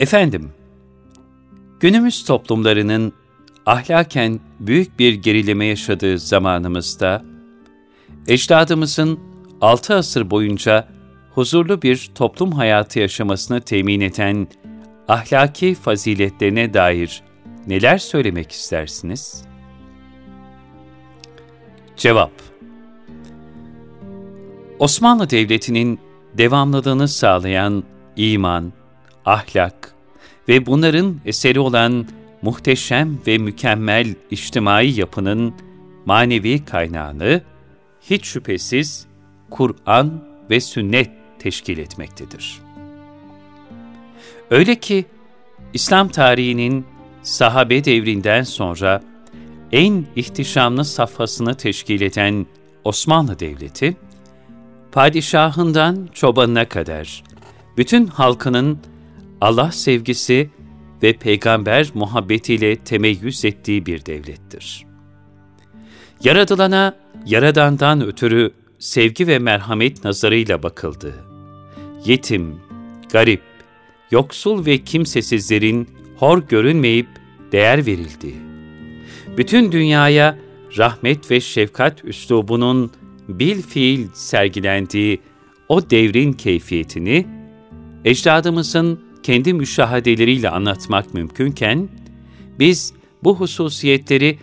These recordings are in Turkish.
Efendim, günümüz toplumlarının ahlaken büyük bir gerileme yaşadığı zamanımızda, ecdadımızın altı asır boyunca huzurlu bir toplum hayatı yaşamasını temin eden ahlaki faziletlerine dair neler söylemek istersiniz? Cevap Osmanlı Devleti'nin devamlılığını sağlayan iman, ahlak ve bunların eseri olan muhteşem ve mükemmel içtimai yapının manevi kaynağını hiç şüphesiz Kur'an ve sünnet teşkil etmektedir. Öyle ki İslam tarihinin sahabe devrinden sonra en ihtişamlı safhasını teşkil eden Osmanlı Devleti, padişahından çobanına kadar bütün halkının Allah sevgisi ve peygamber muhabbetiyle temeyyüz ettiği bir devlettir. Yaradılana, Yaradan'dan ötürü sevgi ve merhamet nazarıyla bakıldı. Yetim, garip, yoksul ve kimsesizlerin hor görünmeyip değer verildi. Bütün dünyaya rahmet ve şefkat üslubunun bil fiil sergilendiği o devrin keyfiyetini, ecdadımızın kendi müşahadeleriyle anlatmak mümkünken, biz bu hususiyetleri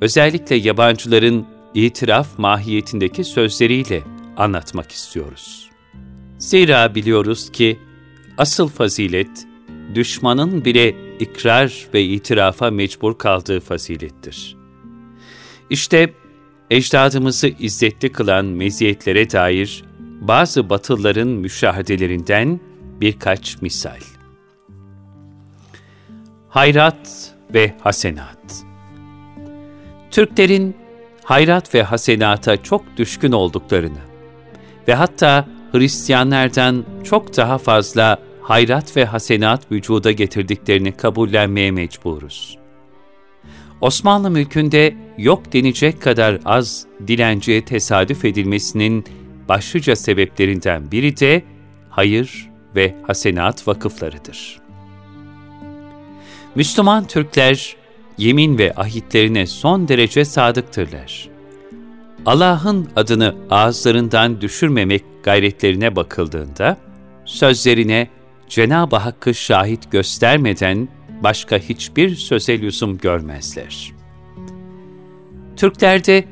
özellikle yabancıların itiraf mahiyetindeki sözleriyle anlatmak istiyoruz. Zira biliyoruz ki asıl fazilet, düşmanın bile ikrar ve itirafa mecbur kaldığı fazilettir. İşte ecdadımızı izzetli kılan meziyetlere dair bazı batılların müşahedelerinden birkaç misal. Hayrat ve hasenat Türklerin hayrat ve hasenata çok düşkün olduklarını ve hatta Hristiyanlardan çok daha fazla hayrat ve hasenat vücuda getirdiklerini kabullenmeye mecburuz. Osmanlı mülkünde yok denecek kadar az dilenciye tesadüf edilmesinin başlıca sebeplerinden biri de hayır ve hasenat vakıflarıdır. Müslüman Türkler yemin ve ahitlerine son derece sadıktırlar. Allah'ın adını ağızlarından düşürmemek gayretlerine bakıldığında, sözlerine Cenab-ı Hakk'ı şahit göstermeden başka hiçbir söze lüzum görmezler. Türklerde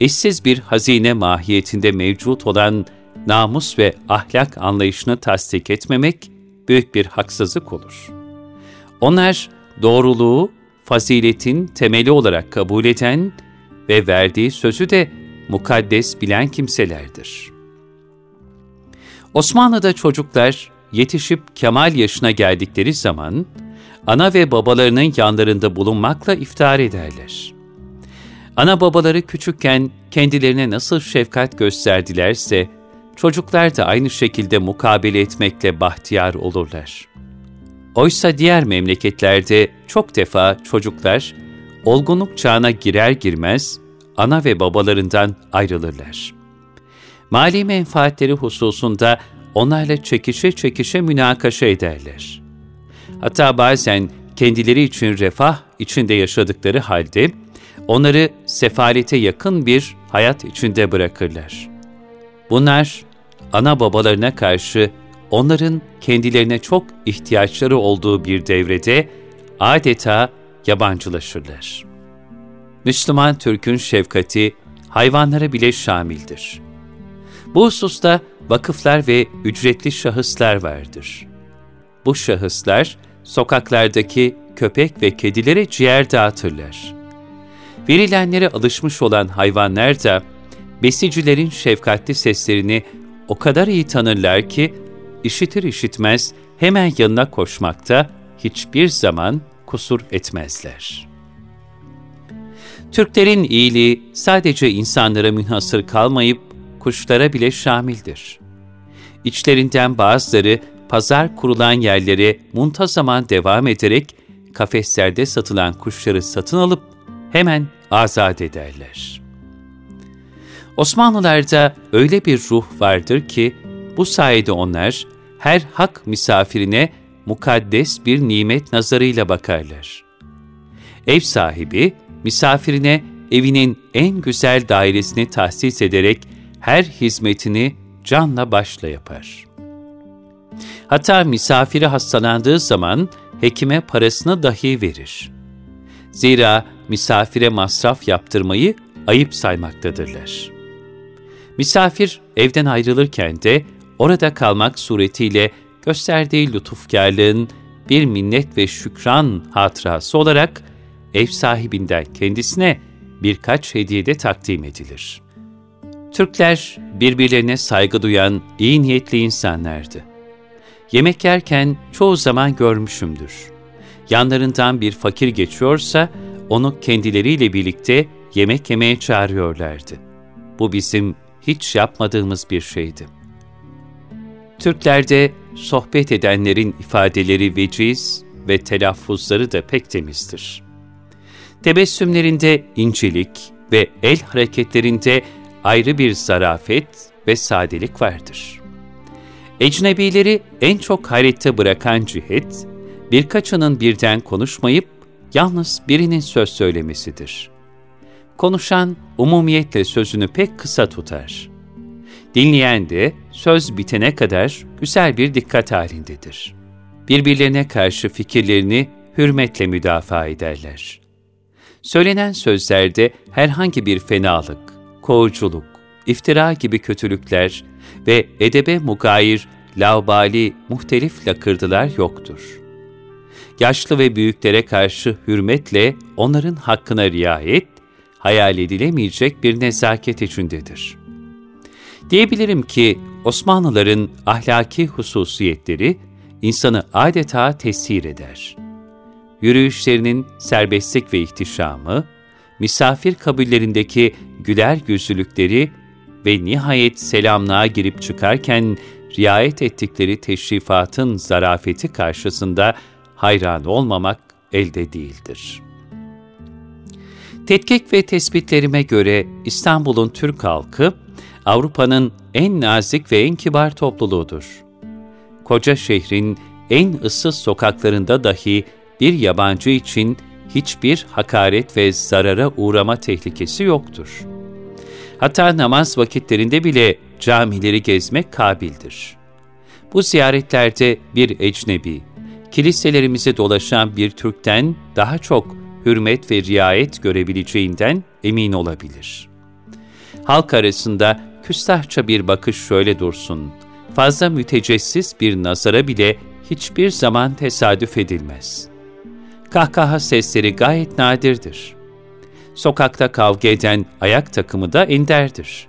eşsiz bir hazine mahiyetinde mevcut olan namus ve ahlak anlayışını tasdik etmemek büyük bir haksızlık olur. Onlar doğruluğu faziletin temeli olarak kabul eden ve verdiği sözü de mukaddes bilen kimselerdir. Osmanlı'da çocuklar yetişip kemal yaşına geldikleri zaman, ana ve babalarının yanlarında bulunmakla iftihar ederler. Ana babaları küçükken kendilerine nasıl şefkat gösterdilerse, çocuklar da aynı şekilde mukabele etmekle bahtiyar olurlar. Oysa diğer memleketlerde çok defa çocuklar olgunluk çağına girer girmez ana ve babalarından ayrılırlar. Mali menfaatleri hususunda onlarla çekişe çekişe münakaşa ederler. Hatta bazen kendileri için refah içinde yaşadıkları halde onları sefalete yakın bir hayat içinde bırakırlar. Bunlar ana babalarına karşı onların kendilerine çok ihtiyaçları olduğu bir devrede adeta yabancılaşırlar. Müslüman Türk'ün şefkati hayvanlara bile şamildir. Bu hususta vakıflar ve ücretli şahıslar vardır. Bu şahıslar sokaklardaki köpek ve kedilere ciğer dağıtırlar. Verilenlere alışmış olan hayvanlar da besicilerin şefkatli seslerini o kadar iyi tanırlar ki işitir işitmez hemen yanına koşmakta hiçbir zaman kusur etmezler. Türklerin iyiliği sadece insanlara münhasır kalmayıp kuşlara bile şamildir. İçlerinden bazıları pazar kurulan yerlere muntazaman devam ederek kafeslerde satılan kuşları satın alıp hemen azat ederler. Osmanlılarda öyle bir ruh vardır ki bu sayede onlar her hak misafirine mukaddes bir nimet nazarıyla bakarlar. Ev sahibi misafirine evinin en güzel dairesini tahsis ederek her hizmetini canla başla yapar. Hatta misafiri hastalandığı zaman hekime parasını dahi verir. Zira misafire masraf yaptırmayı ayıp saymaktadırlar. Misafir evden ayrılırken de orada kalmak suretiyle gösterdiği lütufkarlığın bir minnet ve şükran hatırası olarak ev sahibinden kendisine birkaç hediye de takdim edilir. Türkler birbirlerine saygı duyan iyi niyetli insanlardı. Yemek yerken çoğu zaman görmüşümdür. Yanlarından bir fakir geçiyorsa onu kendileriyle birlikte yemek yemeye çağırıyorlardı. Bu bizim hiç yapmadığımız bir şeydi. Türklerde sohbet edenlerin ifadeleri veciz ve telaffuzları da pek temizdir. Tebessümlerinde incelik ve el hareketlerinde ayrı bir zarafet ve sadelik vardır. Ecnebileri en çok hayrette bırakan cihet, birkaçının birden konuşmayıp yalnız birinin söz söylemesidir. Konuşan umumiyetle sözünü pek kısa tutar. Dinleyen de söz bitene kadar güzel bir dikkat halindedir. Birbirlerine karşı fikirlerini hürmetle müdafaa ederler. Söylenen sözlerde herhangi bir fenalık, kovuculuk, iftira gibi kötülükler ve edebe mugayir, laubali, muhtelif lakırdılar yoktur. Yaşlı ve büyüklere karşı hürmetle onların hakkına riayet, hayal edilemeyecek bir nezaket içindedir. Diyebilirim ki Osmanlıların ahlaki hususiyetleri insanı adeta tesir eder. Yürüyüşlerinin serbestlik ve ihtişamı, misafir kabullerindeki güler yüzlülükleri ve nihayet selamlığa girip çıkarken riayet ettikleri teşrifatın zarafeti karşısında hayran olmamak elde değildir. Tetkik ve tespitlerime göre İstanbul'un Türk halkı, Avrupa'nın en nazik ve en kibar topluluğudur. Koca şehrin en ıssız sokaklarında dahi bir yabancı için hiçbir hakaret ve zarara uğrama tehlikesi yoktur. Hatta namaz vakitlerinde bile camileri gezmek kabildir. Bu ziyaretlerde bir ecnebi, kiliselerimize dolaşan bir Türk'ten daha çok hürmet ve riayet görebileceğinden emin olabilir. Halk arasında küstahça bir bakış şöyle dursun, fazla mütecessis bir nazara bile hiçbir zaman tesadüf edilmez. Kahkaha sesleri gayet nadirdir. Sokakta kavga eden ayak takımı da enderdir.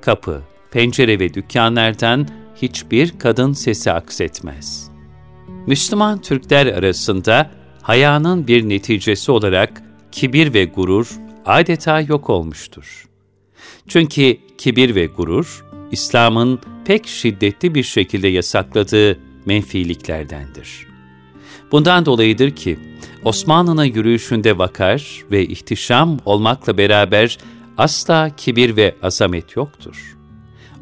Kapı, pencere ve dükkanlardan hiçbir kadın sesi aksetmez. Müslüman Türkler arasında hayanın bir neticesi olarak kibir ve gurur adeta yok olmuştur. Çünkü kibir ve gurur, İslam'ın pek şiddetli bir şekilde yasakladığı menfiliklerdendir. Bundan dolayıdır ki, Osmanlı'nın yürüyüşünde vakar ve ihtişam olmakla beraber asla kibir ve azamet yoktur.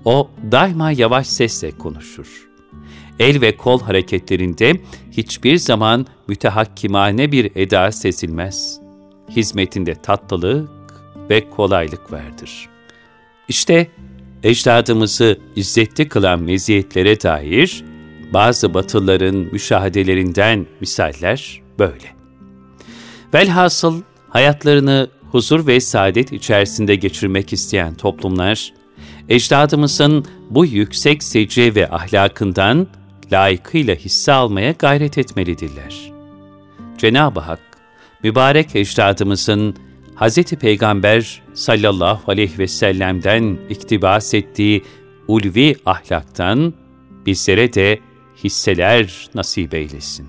O daima yavaş sesle konuşur. El ve kol hareketlerinde hiçbir zaman mütehakkimane bir eda sezilmez. Hizmetinde tatlılık ve kolaylık vardır. İşte ecdadımızı izzetli kılan meziyetlere dair bazı batılların müşahedelerinden misaller böyle. Velhasıl hayatlarını huzur ve saadet içerisinde geçirmek isteyen toplumlar, ecdadımızın bu yüksek sece ve ahlakından layıkıyla hisse almaya gayret etmelidirler. Cenab-ı Hak, mübarek ecdadımızın Hz. Peygamber sallallahu aleyhi ve sellem'den iktibas ettiği ulvi ahlaktan bizlere de hisseler nasip eylesin.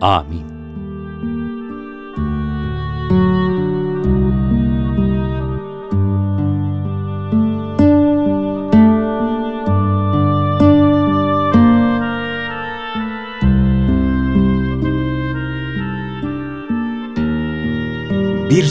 Amin.